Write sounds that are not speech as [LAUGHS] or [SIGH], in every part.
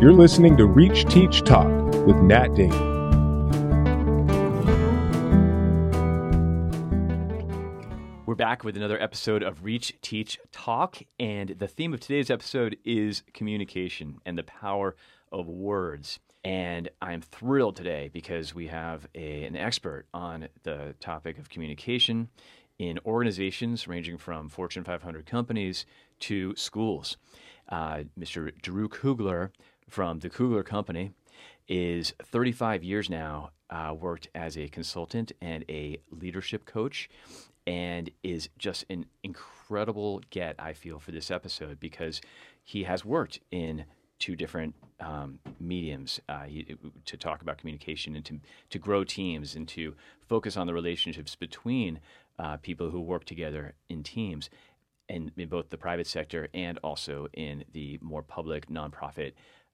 You're listening to Reach Teach Talk with Nat Damon. We're back with another episode of Reach Teach Talk, and the theme of today's episode is communication and the power of words. And I'm thrilled today because we have a, an expert on the topic of communication in organizations ranging from Fortune 500 companies to schools. Uh, Mr. Drew Kugler from the Kugler Company is 35 years now, uh, worked as a consultant and a leadership coach, and is just an incredible get, I feel, for this episode because he has worked in two different um, mediums uh, to talk about communication and to, to grow teams and to focus on the relationships between uh, people who work together in teams in, in both the private sector and also in the more public nonprofit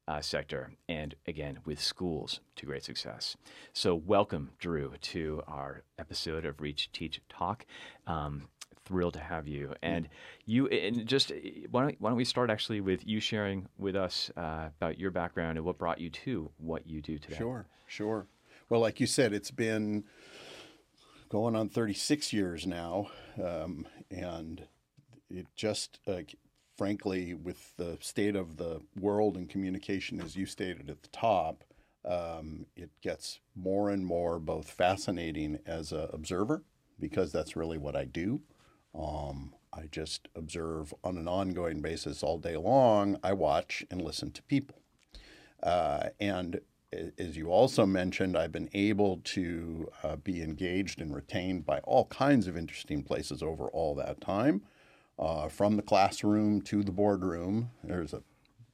uh, sector, and again with schools to great success. So, welcome, Drew, to our episode of Reach, Teach, Talk. Um, thrilled to have you, and you. And just why don't, why don't we start actually with you sharing with us uh, about your background and what brought you to what you do today? Sure, sure. Well, like you said, it's been going on 36 years now, um, and it just uh, frankly with the state of the world and communication as you stated at the top um, it gets more and more both fascinating as an observer because that's really what i do. Um, i just observe on an ongoing basis all day long. I watch and listen to people. Uh, and as you also mentioned, I've been able to uh, be engaged and retained by all kinds of interesting places over all that time uh, from the classroom to the boardroom. There's a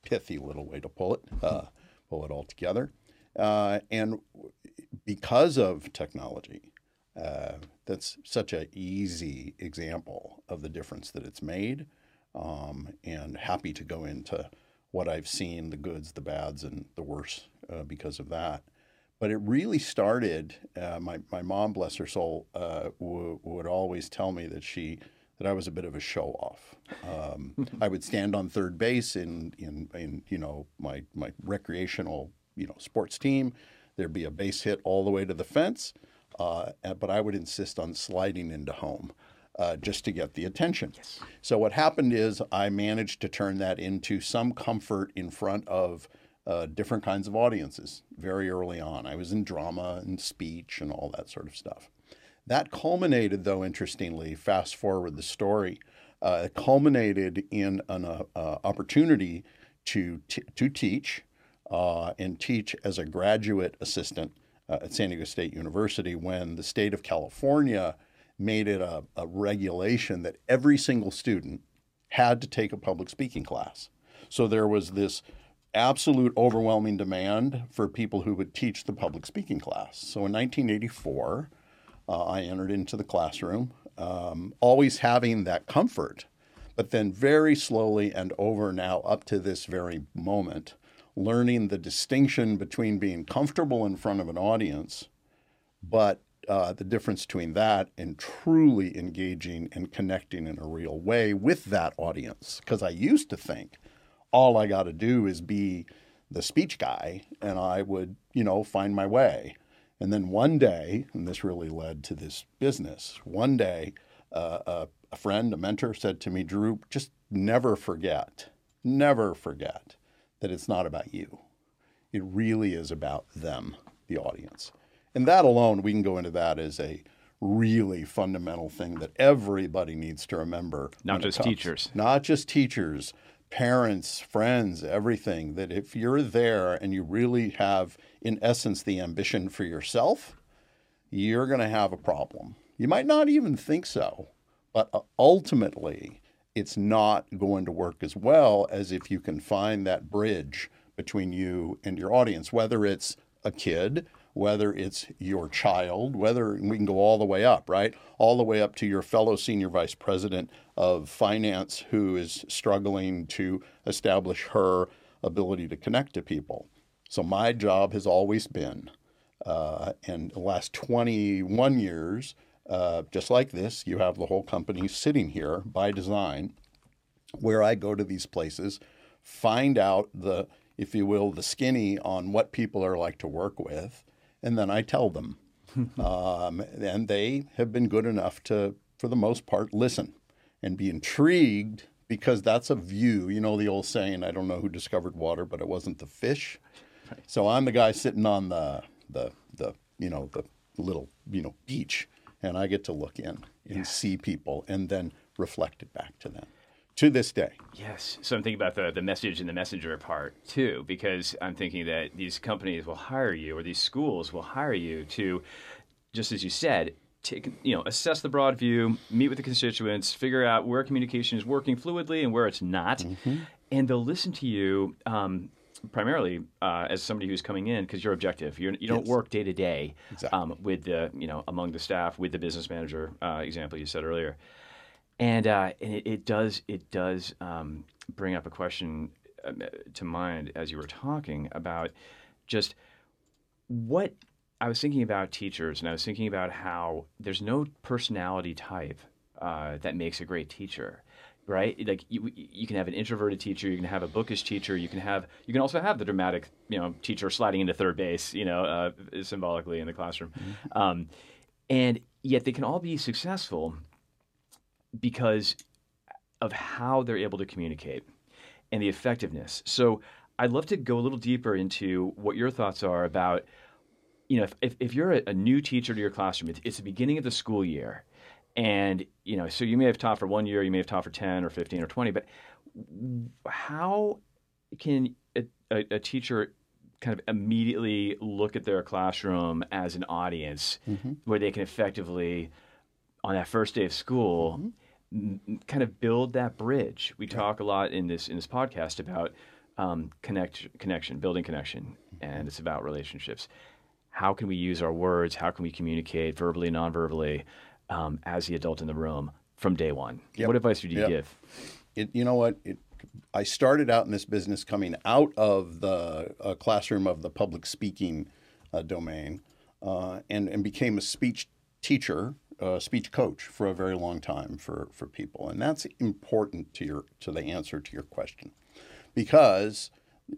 pithy little way to pull it, uh, pull it all together. Uh, and because of technology, uh, that's such an easy example of the difference that it's made. Um, and happy to go into what I've seen the goods, the bads, and the worse uh, because of that. But it really started. Uh, my, my mom, bless her soul, w- would always tell me that she that I was a bit of a show off. Um, I would stand on third base in, in, in you know my my recreational you know sports team. There'd be a base hit all the way to the fence, uh, but I would insist on sliding into home. Uh, just to get the attention. Yes. So what happened is I managed to turn that into some comfort in front of uh, different kinds of audiences very early on. I was in drama and speech and all that sort of stuff. That culminated, though, interestingly, fast forward the story, uh, culminated in an uh, uh, opportunity to, t- to teach uh, and teach as a graduate assistant uh, at San Diego State University when the state of California made it a, a regulation that every single student had to take a public speaking class. So there was this absolute overwhelming demand for people who would teach the public speaking class. So in 1984, uh, I entered into the classroom, um, always having that comfort, but then very slowly and over now up to this very moment, learning the distinction between being comfortable in front of an audience, but uh, the difference between that and truly engaging and connecting in a real way with that audience. Because I used to think all I got to do is be the speech guy and I would, you know, find my way. And then one day, and this really led to this business, one day uh, a, a friend, a mentor said to me, Drew, just never forget, never forget that it's not about you. It really is about them, the audience. And that alone, we can go into that as a really fundamental thing that everybody needs to remember. Not just teachers. Not just teachers, parents, friends, everything. That if you're there and you really have in essence, the ambition for yourself, you're going to have a problem. You might not even think so, but uh, ultimately, it's not going to work as well as if you can find that bridge between you and your audience, whether it's a kid, whether it's your child, whether we can go all the way up, right? All the way up to your fellow senior vice president of finance who is struggling to establish her ability to connect to people. So my job has always been, uh, and the last 21 years, uh, just like this, you have the whole company sitting here by design, where I go to these places, find out the if you will, the skinny on what people are like to work with, and then I tell them. [LAUGHS] um, and they have been good enough to, for the most part, listen and be intrigued because that's a view. You know the old saying, I don't know who discovered water, but it wasn't the fish. So I'm the guy sitting on the the the you know the little you know beach, and I get to look in and see people, and then reflect it back to them. To this day, Yes. So I'm thinking about the, the message and the messenger part too, because I'm thinking that these companies will hire you or these schools will hire you to, just as you said, take you know assess the broad view, meet with the constituents, figure out where communication is working fluidly and where it's not, and they'll listen to you. Um, Primarily uh, as somebody who's coming in because you're objective. You're, you don't Yes. work day to day um, with the you know among the staff with the business manager uh, example you said earlier and uh, and it, it does it does um, bring up a question um, to mind as you were talking about just what I was thinking about teachers, and I was thinking about how there's no personality type uh, that makes a great teacher. Right, like you, you can have an introverted teacher, you can have a bookish teacher, you can have, you can also have the dramatic, you know, teacher sliding into third base, you know, uh, symbolically in the classroom, um, and yet they can all be successful because of how they're able to communicate and the effectiveness. So I'd love to go a little deeper into what your thoughts are about, you know, if, if, if you're a, a new teacher to your classroom, it's, it's the beginning of the school year. And, you know, so you may have taught for one year, you may have taught for 10 or 15 or 20, but how can a, a, a teacher kind of immediately look at their classroom as an audience mm-hmm. where they can effectively on that first day of school mm-hmm. m- m- kind of build that bridge? We talk a lot in this in this podcast about um, connect connection building connection mm-hmm. and it's about relationships how can we use our words how can we communicate verbally non-verbally um, as the adult in the room from day one Yep. what advice would you Yep. give it, you know what? It, I started out in this business coming out of the uh, classroom of the public speaking uh, domain uh, and, and became a speech teacher, uh, speech coach for a very long time for, for people. And that's important to, your, to the answer to your question because,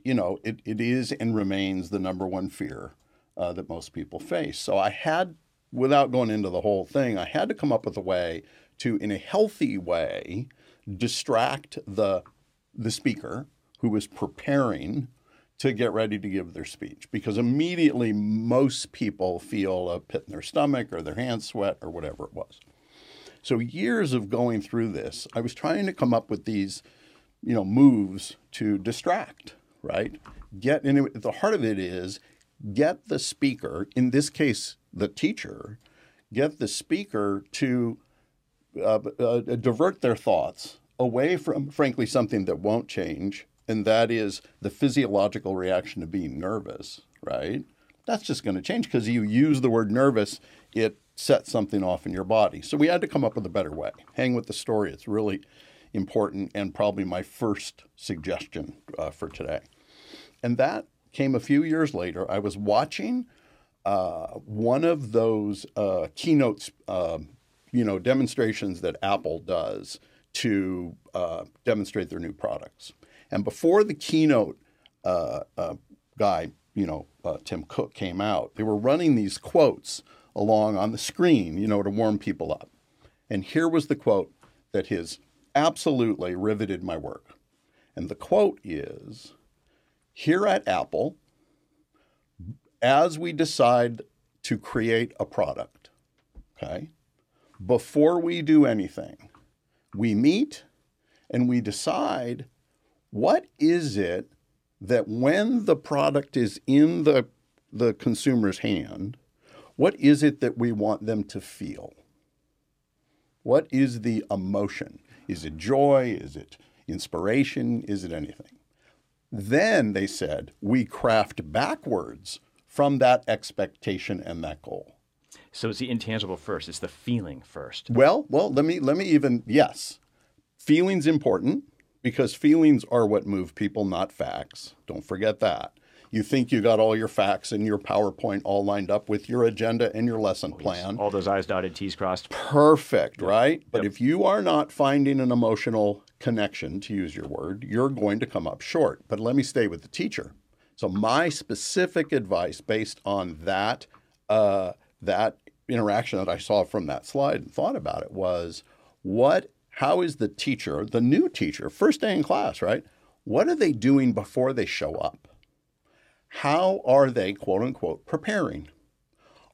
you know, it, it is and remains the number one fear uh, that most people face. So I had, without going into the whole thing, I had to come up with a way to, in a healthy way, distract the the speaker who was preparing to get ready to give their speech because immediately most people feel a pit in their stomach or their hands sweat or whatever it was. So years of going through this, I was trying to come up with these, you know, moves to distract, right? Get and it, the heart of it is get the speaker, in this case the teacher, get the speaker to uh, uh, divert their thoughts away from, frankly, something that won't change, and that is the physiological reaction to being nervous, right? That's just going to change because you use the word nervous, it sets something off in your body. So we had to come up with a better way. Hang with the story. It's really important and probably my first suggestion uh, for today. And that came a few years later. I was watching uh, one of those uh, keynotes, um, you know, demonstrations that Apple does to uh, demonstrate their new products. And before the keynote uh, uh, guy, you know, uh, Tim Cook came out, they were running these quotes along on the screen, you know, to warm people up. And here was the quote that has absolutely riveted my work. And the quote is Here at Apple, as we decide to create a product, okay, before we do anything, we meet and we decide what is it that when the product is in the, the consumer's hand, what is it that we want them to feel? What is the emotion? Is it joy? Is it inspiration? Is it anything? Then they said, we craft backwards from that expectation and that goal. so it's the intangible first it's the feeling first Well, well, let me let me even yes. Feelings important because feelings are what move people, not facts. Don't forget that. You think you got all your facts and your PowerPoint all lined up with your agenda and your lesson oh, plan. all those i's dotted t's crossed Perfect, right? But if you are not finding an emotional connection, to use your word, you're going to come up short. But let me stay with the teacher. So my specific advice, based on that uh, that interaction that I saw from that slide and thought about it, was what? How is the teacher, the new teacher, first day in class, right? What are they doing before they show up? How are they, quote unquote, preparing?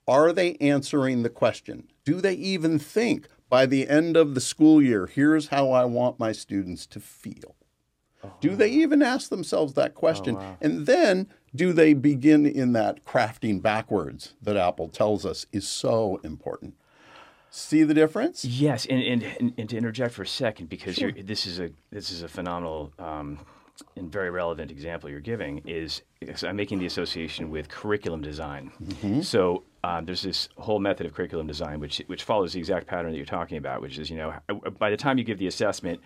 Are they answering the question? Do they even think by the end of the school year, here's how I want my students to feel? Do they even ask themselves that question? And then do they begin in that crafting backwards that Apple tells us is so important? See the difference? Yes, and, and, and, to interject for a second, because you're, this is a this is a phenomenal um, and very relevant example you're giving. Is I'm making the association with curriculum design. So um, there's this whole method of curriculum design, which which follows the exact pattern that you're talking about, which is you know by the time you give the assessment,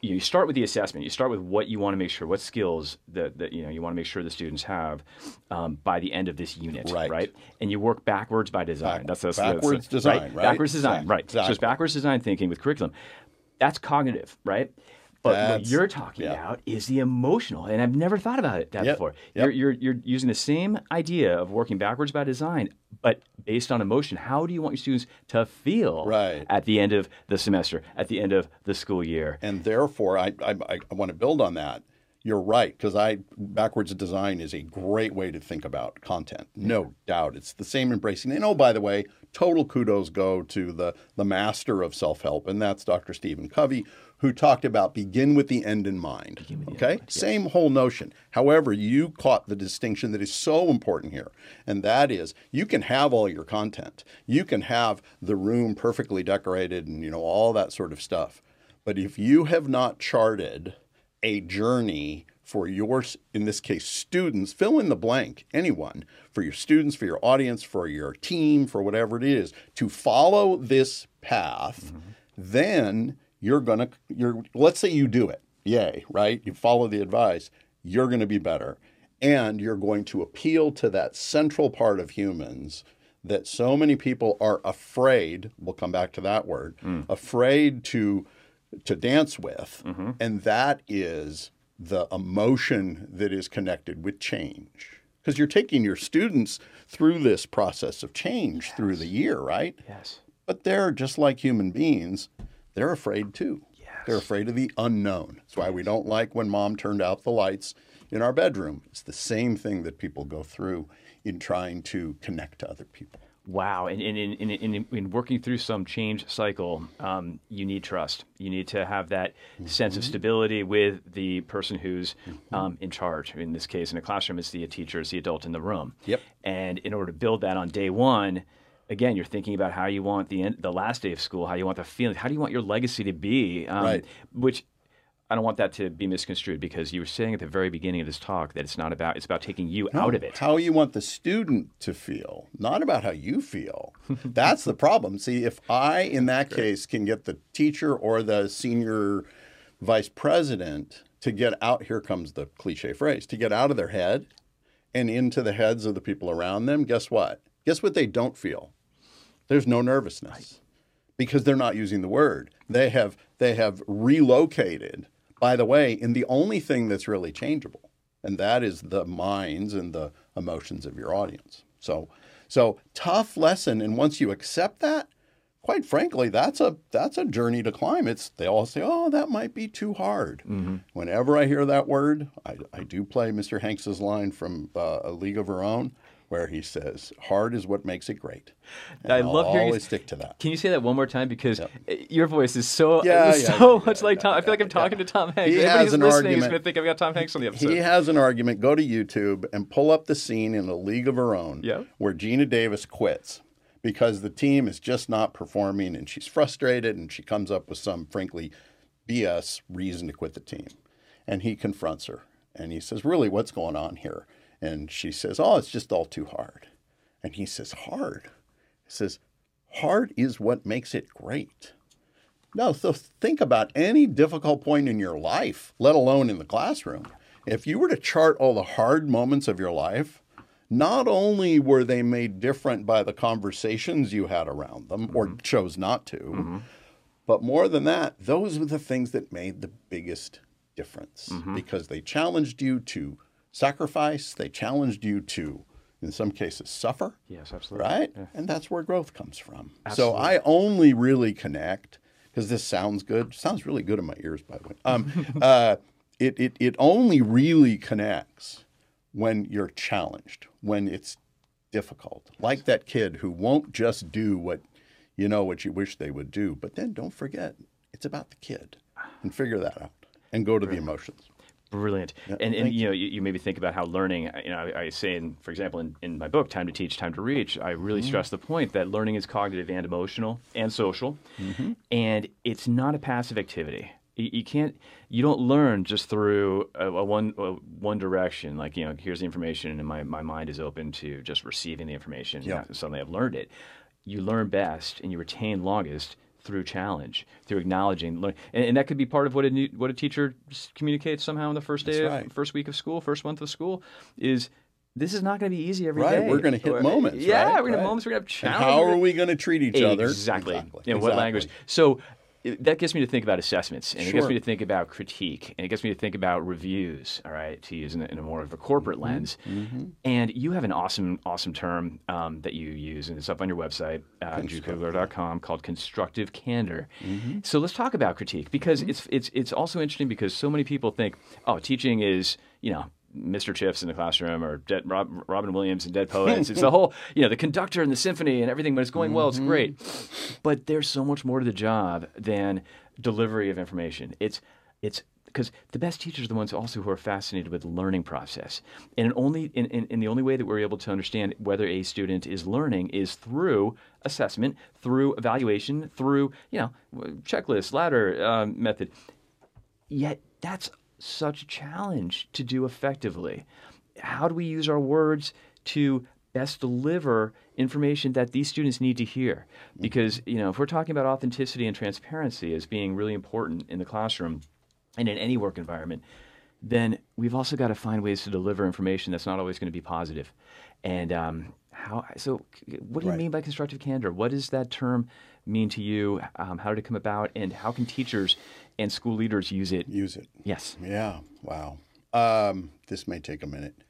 you start with the assessment. You start with what you want to make sure, what skills that, that you know you want to make sure the students have um, by the end of this unit, Right. And you work backwards by design. Back- that's, that's backwards design, right? Backwards design, Exactly. right? So it's backwards design thinking with curriculum. That's cognitive, right? But what you're talking yeah. about is the emotional, and I've never thought about it that Yep, before. yep. You're, you're you're using the same idea of working backwards by design, but based on emotion. How do you want your students to feel Right. at the end of the semester, at the end of the school year? And therefore, I, I, I want to build on that. You're right, because I backwards design is a great way to think about content. No doubt, it's the same embracing. And oh, by the way, total kudos go to the the master of self help, and that's Dr. Stephen Covey, who talked about begin with the end in mind. okay, same whole notion. However, you caught the distinction that is so important here, and that is you can have all your content, you can have the room perfectly decorated, and you know all that sort of stuff. But if you have not charted a journey for your, in this case, students, fill in the blank, anyone, for your students, for your audience, for your team, for whatever it is, to follow this path, then you're going to, you're, let's say you do it. Yay, right? You follow the advice, you're going to be better. And you're going to appeal to that central part of humans that so many people are afraid, we'll come back to that word, mm. afraid to to dance with, mm-hmm. and that is the emotion that is connected with change. Because you're taking your students through this process of change through the year, right? Yes. But they're just like human beings, they're afraid too. Yes. They're afraid of the unknown. That's why we don't like when mom turned out the lights in our bedroom. It's the same thing that people go through in trying to connect to other people. Wow, and in in, in, in, in working through some change cycle, um, you need trust. You need to have that sense Mm-hmm. of stability with the person who's um, in charge. In this case, in a classroom, it's the teacher, it's the adult in the room. Yep. And in order to build that on day one, again, you're thinking about how you want the end, the last day of school, how you want the feeling, how do you want your legacy to be, um, Right. Which I don't want that to be misconstrued because you were saying at the very beginning of this talk that it's not about it's about taking you out of it. How you want the student to feel, not about how you feel. That's the problem. See, if I, in that case, can get the teacher or the senior vice president to get out, here comes the cliche phrase, to get out of their head and into the heads of the people around them, guess what? Guess what they don't feel? There's no nervousness because they're not using the word. They have they have relocated, by the way, in the only thing that's really changeable, and that is the minds and the emotions of your audience. So so tough lesson, and once you accept that, quite frankly, that's a that's a journey to climb. It's they all say, "Oh, that might be too hard." Whenever I hear that word, I, I do play Mr. Hanks's line from uh, A League of Her Own, where he says, "Hard is what makes it great." And I I'll love hearing you always s- stick to that. Can you say that one more time? Because uh, your voice is so Yeah, yeah, so yeah, much yeah, like Tom. I feel like I'm talking to Tom Hanks. He Everybody has an listening is argument. going to think I've got Tom Hanks on the episode. He has an argument. Go to YouTube and pull up the scene in A League of Her Own Yeah. where Geena Davis quits because the team is just not performing and she's frustrated and she comes up with some, frankly, BS reason to quit the team. And he confronts her and he says, Really, what's going on here? And she says, Oh, it's just all too hard. And he says, Hard? He says, Hard is what makes it great. No, so think about any difficult point in your life, let alone in the classroom. If you were to chart all the hard moments of your life, not only were they made different by the conversations you had around them or mm-hmm. chose not to, mm-hmm. But more than that, those were the things that made the biggest difference mm-hmm. because they challenged you to sacrifice, they challenged you to, in some cases, suffer Yes, absolutely. right? And that's where growth comes from. So I only really connect because this sounds good. Sounds really good in my ears, by the way. Um, [LAUGHS] uh, it, it it only really connects when you're challenged, when it's difficult. Like that kid who won't just do what you know what you wish they would do, but then don't forget it's about the kid, and figure that out, and go to the emotions. Brilliant. and and you know, you, you maybe think about how learning. You know, I, I say, in, for example, in, in my book, "Time to Teach, Time to Reach," I really Mm-hmm. stress the point that learning is cognitive and emotional and social, Mm-hmm. and it's not a passive activity. You, you can't. You don't learn just through a, a one a one direction. Like you know, here's the information, and my, my mind is open to just receiving the information. Yeah. Suddenly, I've learned it. You learn best, and you retain longest through challenge, through acknowledging, and, and that could be part of what a new, what a teacher communicates somehow in the first day, That's of, right. first week of school, first month of school, is this is not going to be easy every day. Right, we're gonna hit Or- moments, Yeah, right, we're going to right. have moments. We're going to have And challenges. how we're we going to treat each other? Exactly. Exactly. You know, what language? So it- that gets me to think about assessments, and it gets me to think about critique, and it gets me to think about reviews. All right, to use in a, in a more of a corporate Mm-hmm. lens. And you have an awesome, awesome term um, that you use, and it's up on your website, uh, drewkugler.com, called constructive candor. Mm-hmm. So let's talk about critique because it's it's it's also interesting because so many people think, oh, teaching is you know. Mr. Chips in the classroom, or Dead, Rob, Robin Williams and Dead [LAUGHS] Poets. It's the whole, you know, the conductor and the symphony and everything. But it's going well. It's great but there's so much more to the job than delivery of information. It's it's because the best teachers are the ones also who are fascinated with the learning process, and only in, in, in the only way that we're able to understand whether a student is learning is through assessment, through evaluation, through you know checklist, ladder um, method. Yet that's such a challenge to do effectively. How do we use our words to best deliver information that these students need to hear? Because, you know, if we're talking about authenticity and transparency as being really important in the classroom and in any work environment, then we've also got to find ways to deliver information that's not always going to be positive. And um, how? So, what do you Right. mean by constructive candor? What does that term mean to you? Um, how did it come about? And how can teachers and school leaders use it? Use it. Yes, Yeah. Wow. Um, this may take a minute. [LAUGHS]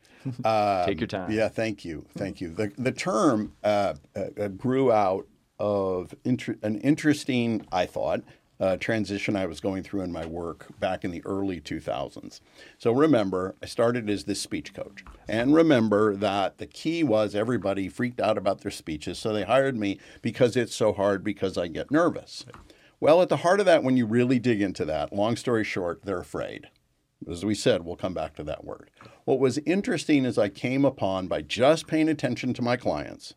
Um, take your time. Yeah. Thank you. Thank you. The the term uh, uh, grew out of inter- an interesting, I thought, uh, transition I was going through in my work back in the early 2000s. So remember, I started as this speech coach, and remember that the key was everybody freaked out about their speeches, so they hired me because it's so hard because I get nervous. Well, at the heart of that, when you really dig into that, long story short, they're afraid. As we said, we'll come back to that word. What was interesting is I came upon, by just paying attention to my clients,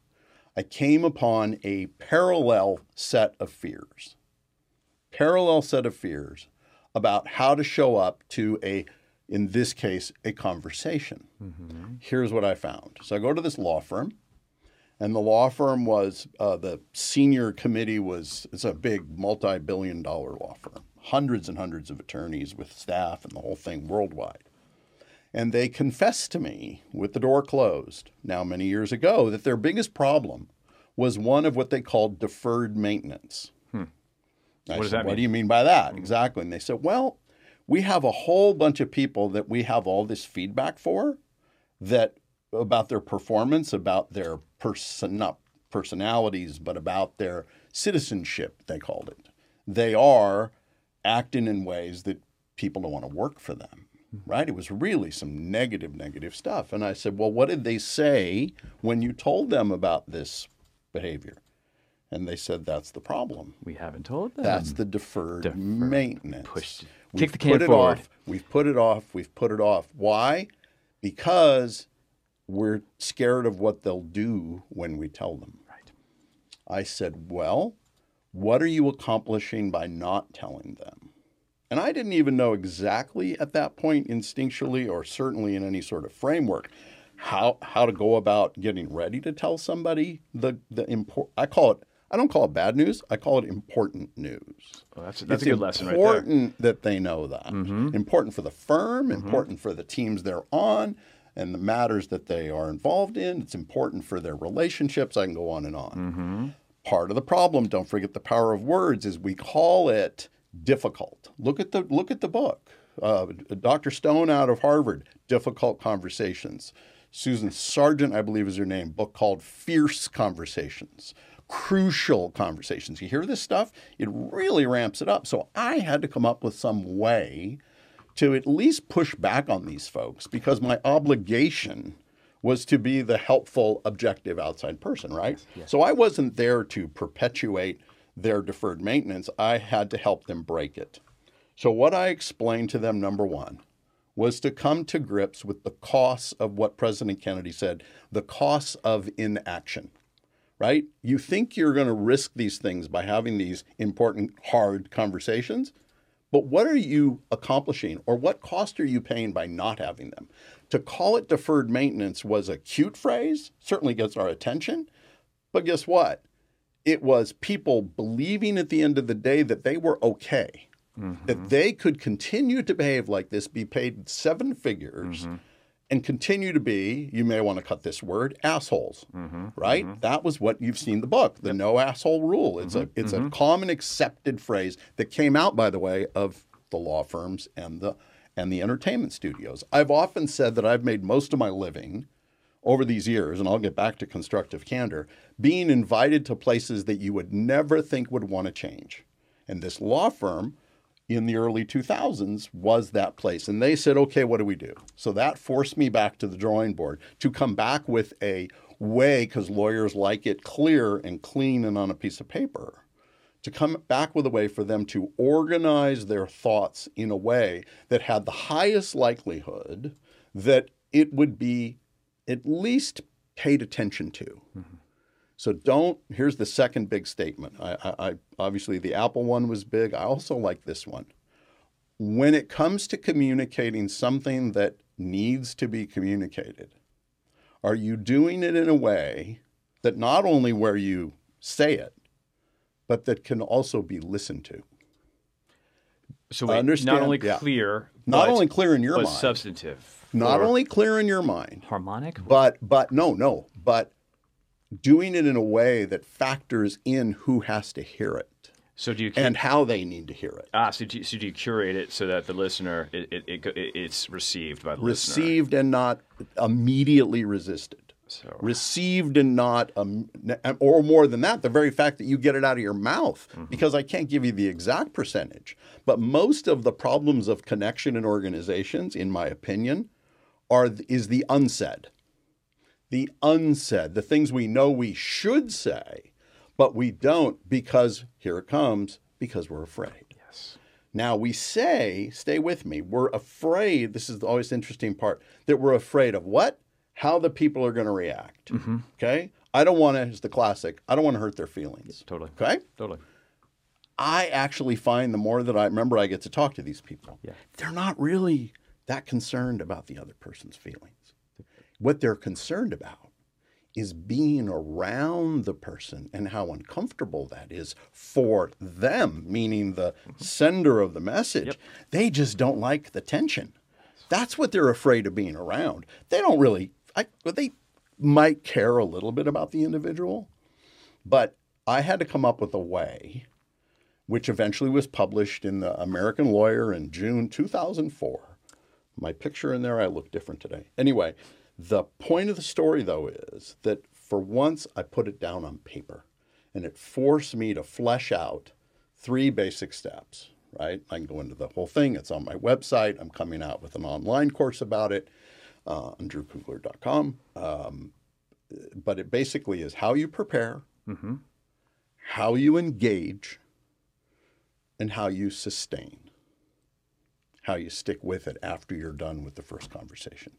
I came upon a parallel set of fears. Parallel set of fears about how to show up to a, in this case, a conversation. Here's what I found. So I go to this law firm, and the law firm was uh, the senior committee was it's a big multi-billion dollar law firm hundreds and hundreds of attorneys with staff and the whole thing worldwide and they confessed to me with the door closed now many years ago that their biggest problem was one of what they called deferred maintenance I. What does said, that what mean? do you mean by that mm-hmm. exactly and they said well we have a whole bunch of people that we have all this feedback for that about their performance, about their person, not personalities, but about their citizenship, they called it. They are acting in ways that people don't want to work for them, mm-hmm. right? It was really some negative, negative stuff. And I said, well, what did they say when you told them about this behavior? And they said, that's the problem. we haven't told them. That's the deferred, maintenance. Pushed- We've kick the can put it forward. Off. We've put it off. We've put it off. Why? Because we're scared of what they'll do when we tell them. Right. I said, Well, what are you accomplishing by not telling them? And I didn't even know exactly at that point, instinctually or certainly in any sort of framework, how how to go about getting ready to tell somebody the the import. I call it. I don't call it bad news. I call it important news. Well, that's that's a good lesson right there. Mm-hmm. important that they know that. Important for the firm, important for the teams they're on, and the matters that they are involved in. It's important for their relationships. I can go on and on. Mm-hmm. part of the problem, don't forget the power of words, is we call it difficult. Look at the look at the book. Uh, Dr. Stone out of Harvard, Difficult Conversations. Susan Sargent, I believe is her name, book called Fierce Conversations. Crucial conversations. You hear this stuff, it really ramps it up. So I had to come up with some way to at least push back on these folks because my obligation was to be the helpful, objective outside person, right? Yes, yes. So I wasn't there to perpetuate their deferred maintenance. I had to help them break it. So, what I explained to them, number one, was to come to grips with the costs of what President Kennedy said the costs of inaction, right? You think you're going to risk these things by having these important, hard conversations, but what are you accomplishing or what cost are you paying by not having them? To call it deferred maintenance was a cute phrase, certainly gets our attention, but guess what? It was people believing at the end of the day that they were okay mm-hmm. that they could continue to behave like this, be paid seven figures, mm-hmm. And continue to be, you may want to cut this word, assholes. Mm-hmm. Right? Mm-hmm. That was what you've seen the book, the yep. no asshole rule. It's a mm-hmm. it's a mm-hmm. common accepted phrase that came out, by the way, of the law firms and the and the entertainment studios. I've often said that I've made most of my living over these years, and I'll get back to constructive candor, being invited to places that you would never think would want to change. And this law firm in the early 2000s was that place. And they said, okay, what do we do? So that forced me back to the drawing board to come back with a way, because lawyers like it clear and clean and on a piece of paper, to come back with a way for them to organize their thoughts in a way that had the highest likelihood that it would be at least paid attention to. Mm-hmm. So don't. Here's the second big statement. I, I, I, obviously the Apple one was big. I also like this one. When it comes to communicating something that needs to be communicated, are you doing it in a way that not only where you say it, but that can also be listened to? So wait, Understand, not only clear, yeah. not only clear in your mind. but mind, substantive. Not only clear in your mind, harmonic, but but no, no, but doing it in a way that factors in who has to hear it. So do you and how they need to hear it? Ah, so do you, so do you curate it so that the listener it, it, it it's received by the listener? received listener. and not immediately resisted. So. Received and not, um, or more than that, the very fact that you get it out of your mouth, mm-hmm. because I can't give you the exact percentage, but most of the problems of connection in organizations, in my opinion, are is the unsaid the unsaid, the things we know we should say, but we don't because here it comes, because we're afraid. Yes. Now we say, stay with me, we're afraid, this is always the interesting part, that we're afraid of what? How the people are going to react. Mm-hmm. Okay? I don't want to, it's the classic, I don't want to hurt their feelings. Totally. Okay? Totally. I actually find the more that I remember I get to talk to these people, yeah. they're not really that concerned about the other person's feelings. What they're concerned about is being around the person and how uncomfortable that is for them, meaning the sender of the message. Yep. They just don't like the tension. That's what they're afraid of being around. They don't really, I, they might care a little bit about the individual, but I had to come up with a way, which eventually was published in the American Lawyer in June 2004. My picture in there, I look different today. Anyway, the point of the story, though, is that for once I put it down on paper and it forced me to flesh out three basic steps, right? I can go into the whole thing. It's on my website. I'm coming out with an online course about it uh, on drewkugler.com. Um, but it basically is how you prepare, mm-hmm. how you engage, and how you sustain, how you stick with it after you're done with the first conversation.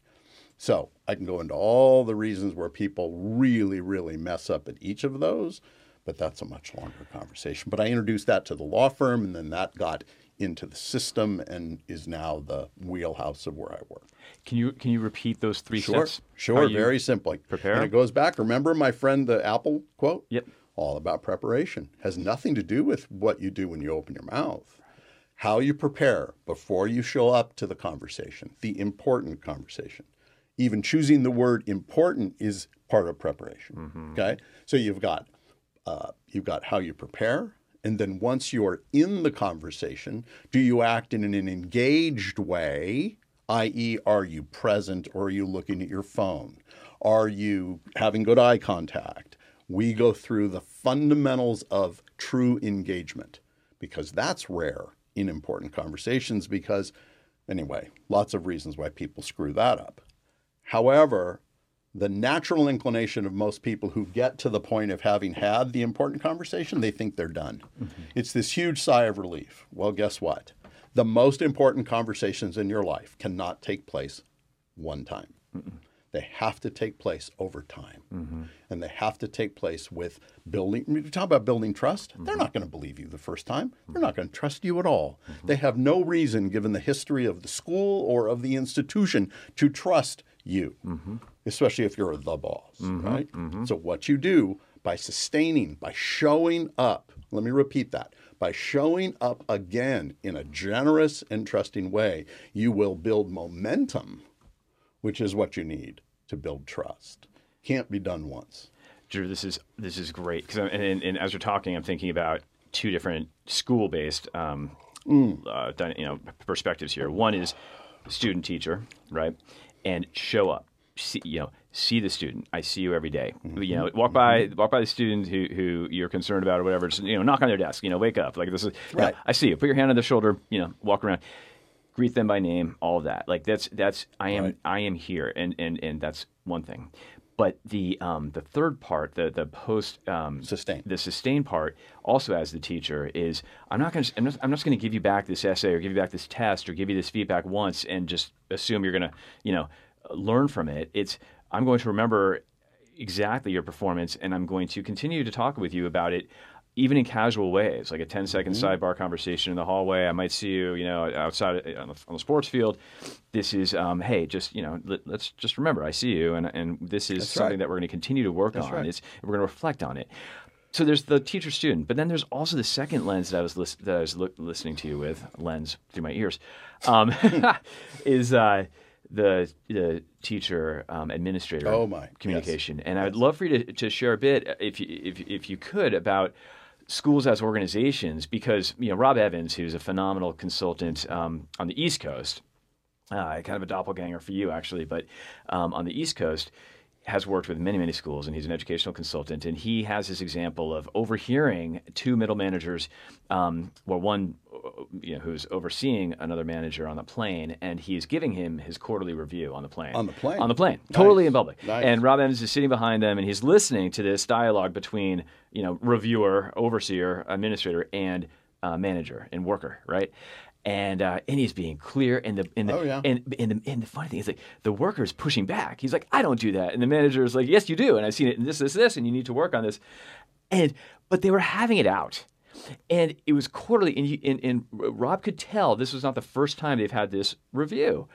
So I can go into all the reasons where people really, really mess up at each of those, but that's a much longer conversation. But I introduced that to the law firm, and then that got into the system and is now the wheelhouse of where I work. Can you can you repeat those three sure, steps? Sure, very simply. Prepare. And it goes back. Remember my friend the Apple quote? Yep. All about preparation. Has nothing to do with what you do when you open your mouth. How you prepare before you show up to the conversation, the important conversation even choosing the word important is part of preparation. Mm-hmm. Okay. So you've got uh, you've got how you prepare, and then once you're in the conversation, do you act in an engaged way? I.e., are you present or are you looking at your phone? Are you having good eye contact? We go through the fundamentals of true engagement because that's rare in important conversations. Because, anyway, lots of reasons why people screw that up. However, the natural inclination of most people who get to the point of having had the important conversation, they think they're done. Mm-hmm. It's this huge sigh of relief. Well, guess what? The most important conversations in your life cannot take place one time. Mm-mm. They have to take place over time. Mm-hmm. And they have to take place with building. You talk about building trust. Mm-hmm. They're not going to believe you the first time. They're not going to trust you at all. Mm-hmm. They have no reason, given the history of the school or of the institution, to trust you, mm-hmm. especially if you're the boss, mm-hmm. right? Mm-hmm. So, what you do by sustaining, by showing up, let me repeat that by showing up again in a generous and trusting way, you will build momentum which is what you need to build trust. Can't be done once. Drew, this is this is great because and, and, and, as you're talking, I'm thinking about two different school-based um, mm. uh, you know perspectives here. One is student teacher, right, and show up. See, you know, see the student. I see you every day. Mm-hmm. You know, walk by walk by the student who, who you're concerned about or whatever. Just, you know, knock on their desk. You know, wake up. Like this is. Right. I see you. Put your hand on their shoulder. You know, walk around greet them by name, all of that. Like that's that's I am right. I am here, and and and that's one thing. But the um, the third part, the the post um, sustain, the sustain part, also as the teacher is, I'm not going to I'm not, I'm not going to give you back this essay or give you back this test or give you this feedback once and just assume you're going to you know learn from it. It's I'm going to remember exactly your performance and I'm going to continue to talk with you about it even in casual ways, like a 10 second mm-hmm. sidebar conversation in the hallway. I might see you, you know, outside on the, on the sports field. This is, um, hey, just, you know, let, us just remember I see you. And, and this is That's something right. that we're going to continue to work That's on. Right. It's, we're going to reflect on it. So there's the teacher student, but then there's also the second lens that I was, lis- that I was lo- listening to you with, lens through my ears, um, [LAUGHS] [LAUGHS] is, uh, the the teacher um, administrator oh my communication yes. and yes. i'd love for you to, to share a bit if you if, if you could about schools as organizations because you know Rob Evans, who's a phenomenal consultant um, on the East Coast, uh, kind of a doppelganger for you actually, but um, on the East Coast has worked with many, many schools, and he's an educational consultant. And he has this example of overhearing two middle managers, um, well, one you know, who's overseeing another manager on the plane, and he's giving him his quarterly review on the plane. On the plane. On the plane, nice. totally in public. Nice. And Rob Evans is sitting behind them, and he's listening to this dialogue between you know reviewer, overseer, administrator, and uh, manager and worker, right? And uh, and he's being clear. And the and the, oh, yeah. and, and the and the funny thing is like the worker's pushing back. He's like, I don't do that, and the manager is like, Yes, you do, and I've seen it, and this, this, this, and you need to work on this. And but they were having it out. And it was quarterly, and, you, and, and Rob could tell this was not the first time they've had this review.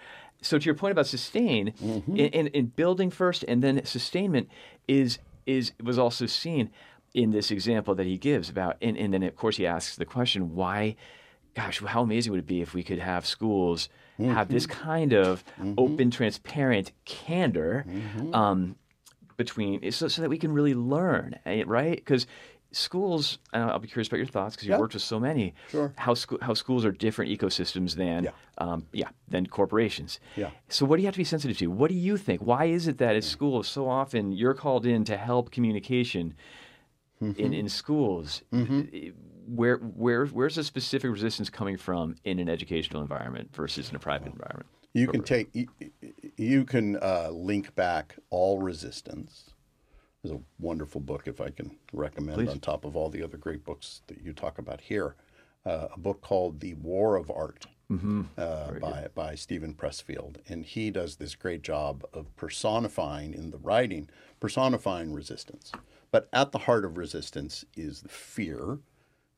So to your point about sustain, mm-hmm. in, in, in building first and then sustainment is is was also seen in this example that he gives about, and, and then of course he asks the question, why gosh, how amazing would it be if we could have schools mm-hmm. have this kind of mm-hmm. open, transparent candor mm-hmm. um, between, so, so, that we can really learn, eh, right? Because schools, I'll be curious about your thoughts because you've worked with so many. Sure. How, sco- how schools are different ecosystems than, yeah. Um, yeah, than corporations. Yeah. So what do you have to be sensitive to? What do you think? Why is it that at schools so often you're called in to help communication? Mm-hmm. In, in schools, mm-hmm. Eh, where where where's the specific resistance coming from in an educational environment versus in a private environment? You can take you, you can uh, link back all resistance. There's a wonderful book, if I can recommend, Please. on top of all the other great books that you talk about here. Uh, a book called The War of Art mm-hmm. uh, by, by Steven Pressfield. And he does this great job of personifying in the writing, personifying resistance. But at the heart of resistance is the fear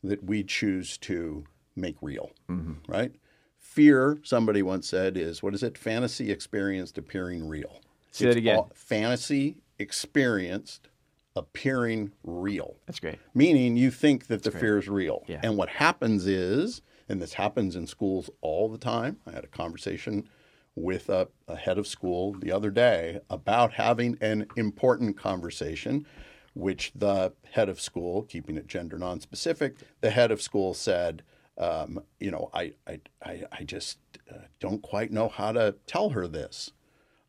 that we choose to make real, mm-hmm. right? Fear, somebody once said, is what is it? Fantasy experienced appearing real. Say it's that again. fantasy experienced appearing real. That's great. Meaning you think that That's the great. fear is real. Yeah. And what happens is, and this happens in schools all the time. I had a conversation with a, a head of school the other day about having an important conversation which the head of school, keeping it gender non-specific, the head of school said, um, you know, I, I, I, I just uh, don't quite know how to tell her this.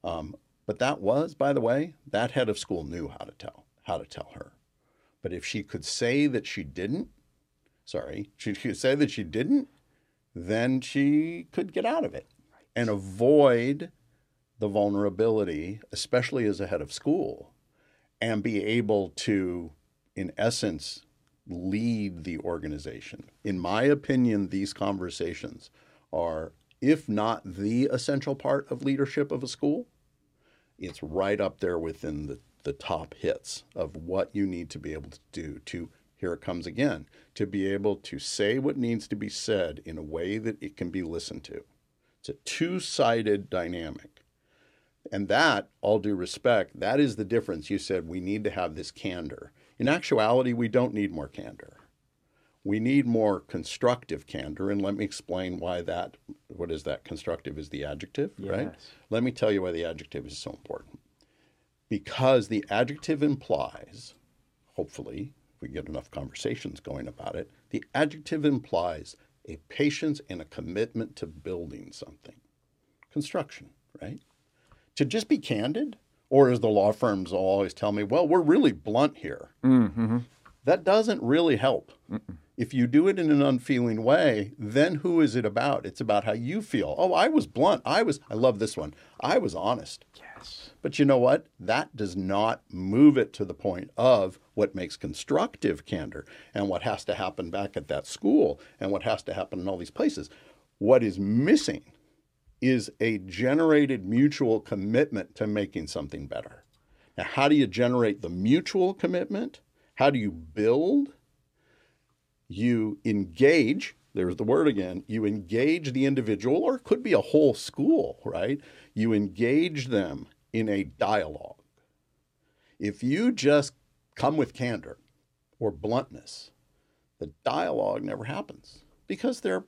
Um, but that was, by the way, that head of school knew how to tell how to tell her. But if she could say that she didn't, sorry, she could say that she didn't, then she could get out of it and avoid the vulnerability, especially as a head of school, and be able to, in essence, lead the organization. In my opinion, these conversations are, if not the essential part of leadership of a school, it's right up there within the, the top hits of what you need to be able to do to, here it comes again, to be able to say what needs to be said in a way that it can be listened to. It's a two sided dynamic. And that, all due respect, that is the difference. You said we need to have this candor. In actuality, we don't need more candor. We need more constructive candor. And let me explain why that, what is that? Constructive is the adjective, right? Let me tell you why the adjective is so important. Because the adjective implies, hopefully, if we get enough conversations going about it, the adjective implies a patience and a commitment to building something. Construction, right? To just be candid, or as the law firms always tell me, well, we're really blunt here. Mm-hmm. That doesn't really help. Mm-mm. If you do it in an unfeeling way, then who is it about? It's about how you feel. Oh, I was blunt. I was, I love this one. I was honest. Yes. But you know what? That does not move it to the point of what makes constructive candor and what has to happen back at that school and what has to happen in all these places. What is missing is a generated mutual commitment to making something better. Now, how do you generate the mutual commitment? How do you build? You engage, there's the word again, you engage the individual, or it could be a whole school, right? You engage them in a dialogue. If you just come with candor or bluntness, the dialogue never happens because they're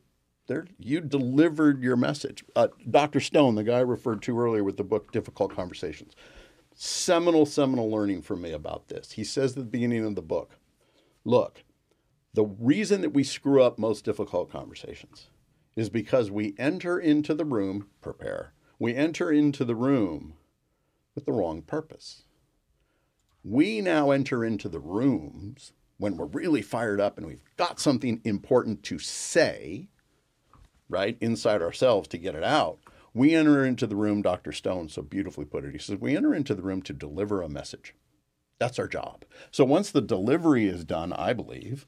there you delivered your message. Uh, Dr. Stone, the guy I referred to earlier with the book Difficult Conversations, seminal, seminal learning for me about this. He says at the beginning of the book, look, the reason that we screw up most difficult conversations is because we enter into the room, prepare, we enter into the room with the wrong purpose. We now enter into the rooms when we're really fired up and we've got something important to say right, inside ourselves to get it out. We enter into the room, Dr. Stone so beautifully put it. He says, we enter into the room to deliver a message. That's our job. So once the delivery is done, I believe,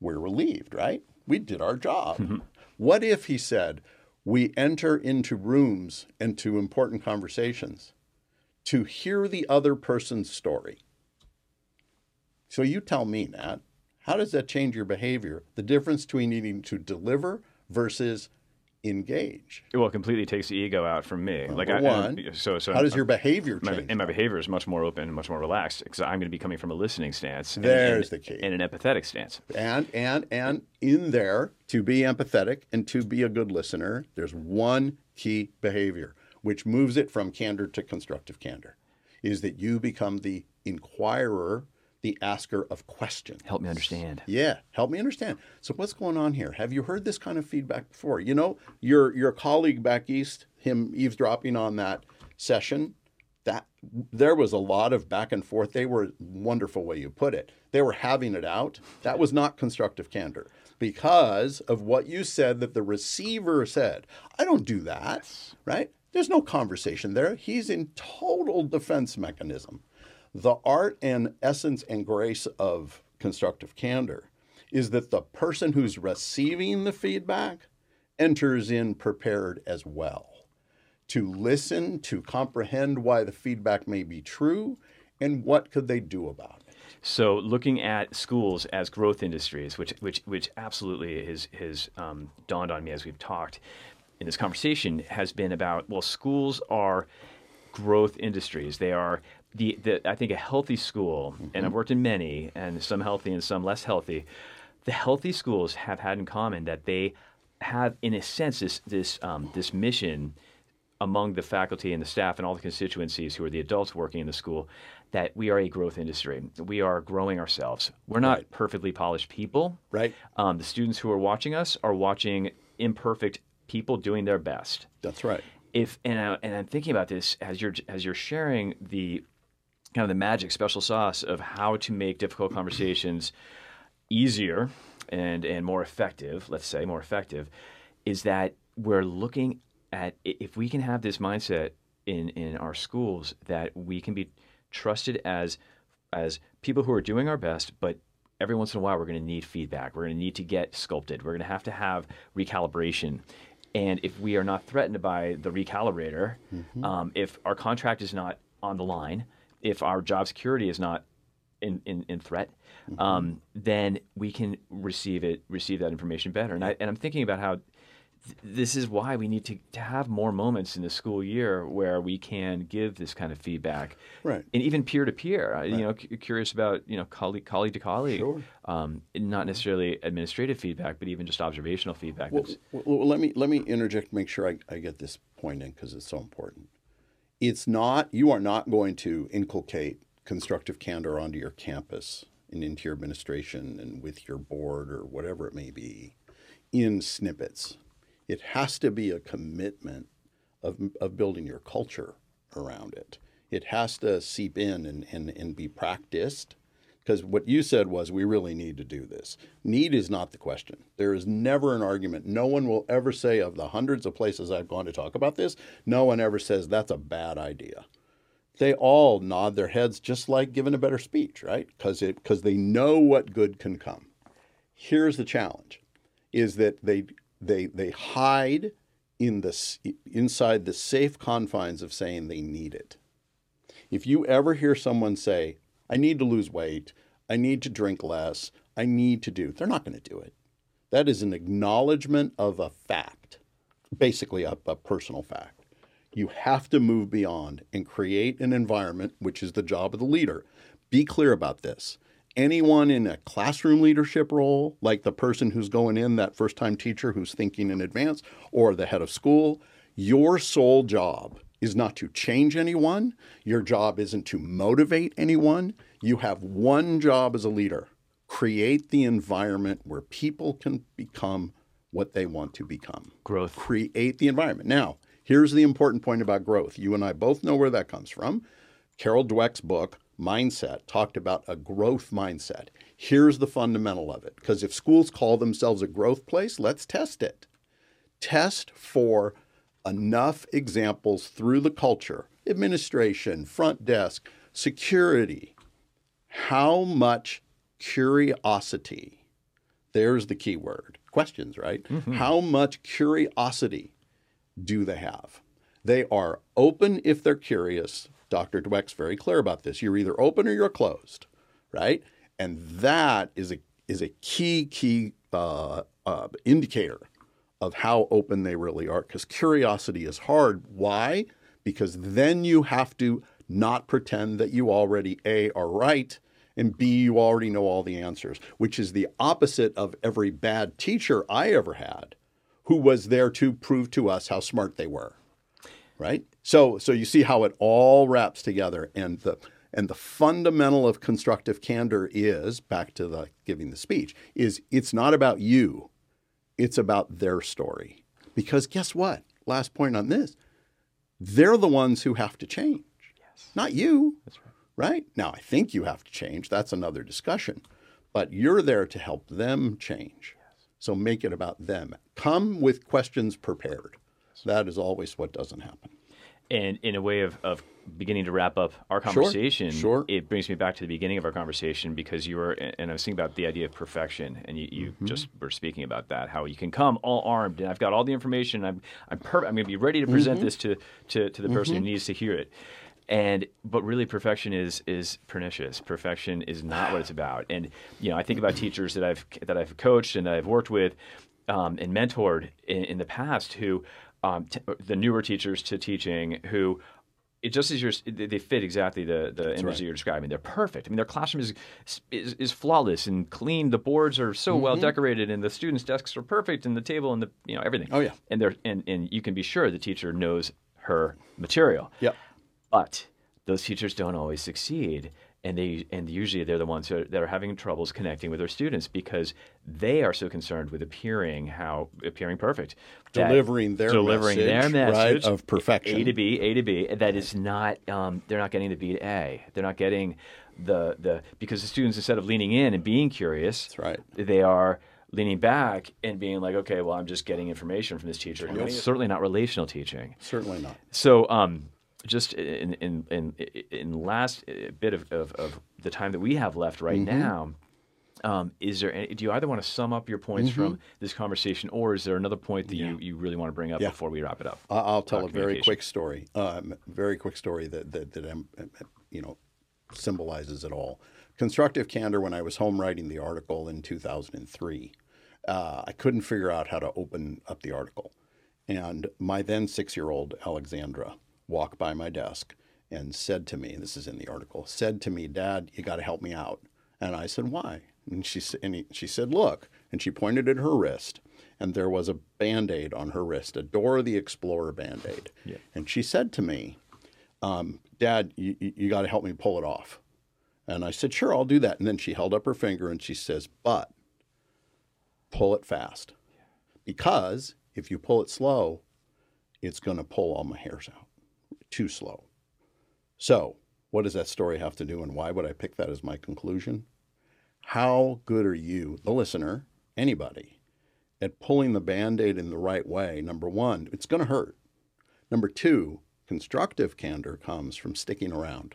we're relieved, right? We did our job. Mm-hmm. What if, he said, we enter into rooms and to important conversations to hear the other person's story? So you tell me, Nat, how does that change your behavior? The difference between needing to deliver versus engage. Well, it completely takes the ego out from me. Number like I, one, I, so so how does your behavior my, change? and my behavior is much more open much more relaxed because I'm going to be coming from a listening stance. There's and, the key. And an empathetic stance. And and and in there to be empathetic and to be a good listener, there's one key behavior which moves it from candor to constructive candor, is that you become the inquirer the asker of questions. Help me understand. Yeah, help me understand. So what's going on here? Have you heard this kind of feedback before? You know, your your colleague back east, him eavesdropping on that session, that there was a lot of back and forth. They were wonderful way you put it. They were having it out. That was not constructive candor because of what you said that the receiver said. I don't do that, right? There's no conversation there. He's in total defense mechanism. The art and essence and grace of constructive candor is that the person who's receiving the feedback enters in prepared as well to listen, to comprehend why the feedback may be true, and what could they do about it. So, looking at schools as growth industries, which which which absolutely has has um, dawned on me as we've talked in this conversation, has been about well, schools are growth industries. They are the, the I think a healthy school, mm-hmm. and I've worked in many, and some healthy and some less healthy. The healthy schools have had in common that they have, in a sense, this this um, this mission among the faculty and the staff and all the constituencies who are the adults working in the school that we are a growth industry. We are growing ourselves. We're not Right. perfectly polished people. Right. Um, the students who are watching us are watching imperfect people doing their best. That's right. If and I, and I'm thinking about this as you're as you're sharing the kind of the magic special sauce of how to make difficult conversations easier and and more effective. Let's say more effective is that we're looking at if we can have this mindset in in our schools that we can be trusted as as people who are doing our best, but every once in a while we're going to need feedback. We're going to need to get sculpted. We're going to have to have recalibration. And if we are not threatened by the recalibrator, um, if our contract is not on the line, if our job security is not in, in, in threat, um, then we can receive it, receive that information better. And I and I'm thinking about how th- this is why we need to, to have more moments in the school year where we can give this kind of feedback, Right. And even peer to peer. You know, cu- curious about you know colleague colleague to colleague, Sure. um, not necessarily administrative feedback, but even just observational feedback. Well, well, well, let me let me interject. Make sure I, I get this point in because it's so important. It's not you are not going to inculcate constructive candor onto your campus and into your administration and with your board or whatever it may be in snippets. It has to be a commitment of, of building your culture around it. It has to seep in and, and, and be practiced. Because what you said was, we really need to do this. Need is not the question. There is never an argument. No one will ever say, of the hundreds of places I've gone to talk about this, no one ever says that's a bad idea. They all nod their heads just like giving a better speech, right? Because because they know what good can come. Here's the challenge: is that they they they hide in the inside the safe confines of saying they need it. If you ever hear someone say, I need to lose weight, I need to drink less, I need to do, they're not going to do it. That is an acknowledgement of a fact, basically a, a personal fact. You have to move beyond and create an environment, which is the job of the leader. Be clear about this. Anyone in a classroom leadership role, like the person who's going in, that first time teacher who's thinking in advance, or the head of school, your sole job is not to change anyone. Your job isn't to motivate anyone. You have one job as a leader create the environment where people can become what they want to become growth. create the environment. Now, here's the important point about growth. You and I both know where that comes from. Carol Dweck's book, Mindset, talked about a growth mindset. Here's the fundamental of it. Because if schools call themselves a growth place, let's test it. Test for enough examples through the culture, administration, front desk, security. How much curiosity there's the key word. Questions, right? How much curiosity do they have? They are open if they're curious. Dr. Dweck's very clear about this. You're either open or you're closed, right? And that is a is a key key uh, uh, indicator of how open they really are. Because curiosity is hard. Why? Because then you have to not pretend that you already a are right and B, you already know all the answers, which is the opposite of every bad teacher I ever had who was there to prove to us how smart they were. Right? So so you see how it all wraps together and the and the fundamental of constructive candor is back to the giving the speech is it's not about you. It's about their story. Because guess what? Last point on this. They're the ones who have to change. Yes. Not you That's right. right? Now, I think you have to change. That's another discussion. But you're there to help them change. So make it about them. Come with questions prepared. That is always what doesn't happen. And in a way of, of beginning to wrap up our conversation, sure. it brings me back to the beginning of our conversation because you were, and I was thinking about the idea of perfection, and you, you Mm-hmm. just were speaking about that, how you can come all armed, and I've got all the information, I'm, I'm perfect, I'm going to be ready to present Mm-hmm. this to, to, to the person who needs to hear it. And but really, perfection is is pernicious. Perfection is not what it's [SIGHS] about. And you know, I think about teachers that I've that I've coached and that I've worked with um, and mentored in, in the past who um, t- the newer teachers to teaching who it just as you're, they they fit exactly the, the image right. that you're describing. They're perfect. I mean, their classroom is, is is flawless and clean. The boards are so well decorated, and the students' desks are perfect, and the table and the you know everything. Mm-hmm. Oh, yeah. and they're and and you can be sure the teacher knows her material. Yep. But those teachers don't always succeed. And they and usually they're the ones who are, that are having troubles connecting with their students because they are so concerned with appearing how appearing perfect, Delivering their delivering their message, right, of perfection. A to B, A to B. That is not um, they're not getting the B to A. They're not getting the the because the students instead of leaning in and being curious, That's right. they are leaning back and being like, okay, well, I'm just getting information from this teacher. It's certainly not relational teaching. Certainly not. So, um, just in in in in last uh, bit of, of, of the time that we have left right Mm-hmm. now, um, is there? Any, do you either want to sum up your points from this conversation, or is there another point that you, you really want to bring up Mm-hmm. Yeah. before we wrap it up? I'll tell a very quick story. Um, very quick story that that, that um, you know symbolizes it all. Constructive candor. When I was home writing the article in 2003, uh, I couldn't figure out how to open up the article, and my then six-year-old Alexandra walked by my desk and said to me, "This is in the article." Said to me, "Dad, you got to help me out." And I said, "Why?" And she and he, she said, "Look," and she pointed at her wrist, and there was a band-aid on her wrist, a Dora the Explorer band-aid. And she said to me, um, "Dad, you, you, you got to help me pull it off." And I said, "Sure, I'll do that." And then she held up her finger and she says, "But pull it fast, because if you pull it slow, it's going to pull all my hairs out. Too slow." So, what does that story have to do, and why would I pick that as my conclusion? How good are you, the listener, anybody, at pulling the band aid in the right way? Number one, it's going to hurt. Number two, constructive candor comes from sticking around.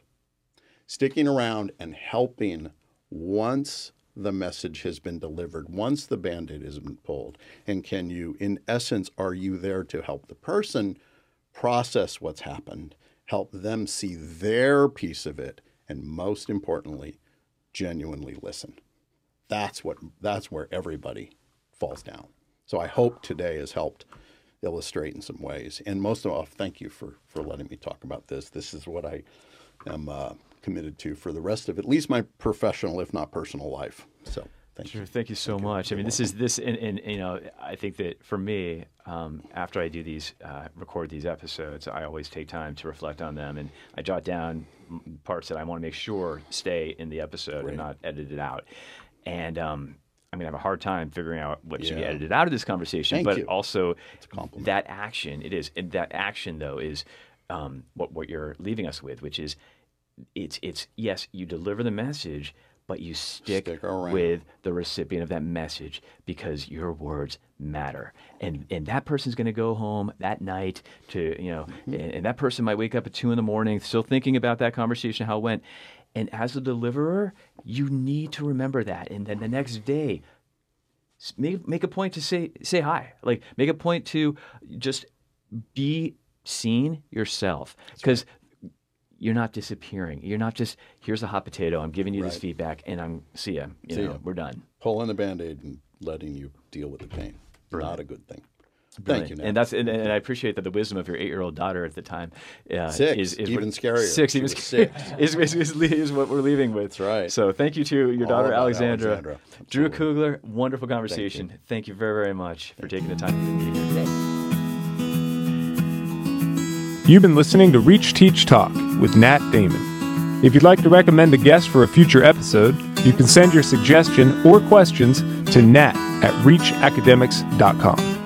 Sticking around and helping once the message has been delivered, once the band aid has been pulled. And can you, in essence, are you there to help the person process what's happened, help them see their piece of it, and most importantly, genuinely listen? That's what that's where everybody falls down. So I hope today has helped illustrate in some ways. And most of all, thank you for for letting me talk about this. This is what I am uh, committed to for the rest of at least my professional, if not personal life. So thank Sure. you. Thank you so much. I mean, this is this, and, and you know, I think that for me, um, after I do these, uh, record these episodes, I always take time to reflect on them, and I jot down parts that I want to make sure stay in the episode and not edited out. And um, I'm gonna have a hard time figuring out what should be edited out of this conversation, Thank but you. also that action. It is, and that action though is um, what what you're leaving us with, which is it's it's yes, you deliver the message, but you stick, Stick with the recipient of that message because your words matter, and and that person's going to go home that night to you know, Mm-hmm. and, and that person might wake up at two in the morning still thinking about that conversation how it went, and as a deliverer, you need to remember that, and then the next day make make a point to say say hi. Like make a point to just be seen yourself. Because you're not disappearing. You're not just here's a hot potato. I'm giving you this feedback, and I'm see ya. You See know, ya. we're done. Pulling the band aid and letting you deal with the pain. Not a good thing. Thank you. Brilliant. Nat. And that's and, and I appreciate that the wisdom of your eight year old daughter at the time uh, Six, is, is even scarier. Six, She even was scarier, six. [LAUGHS] is, is, is, is what we're leaving with. That's right. So thank you to your All daughter Alexandra. Alexandra. Drew Kugler, wonderful conversation. Thank you, very very much for taking the time to be here today. You've been listening to Reach Teach Talk with Nat Damon. If you'd like to recommend a guest for a future episode, you can send your suggestion or questions to nat at reachacademics.com.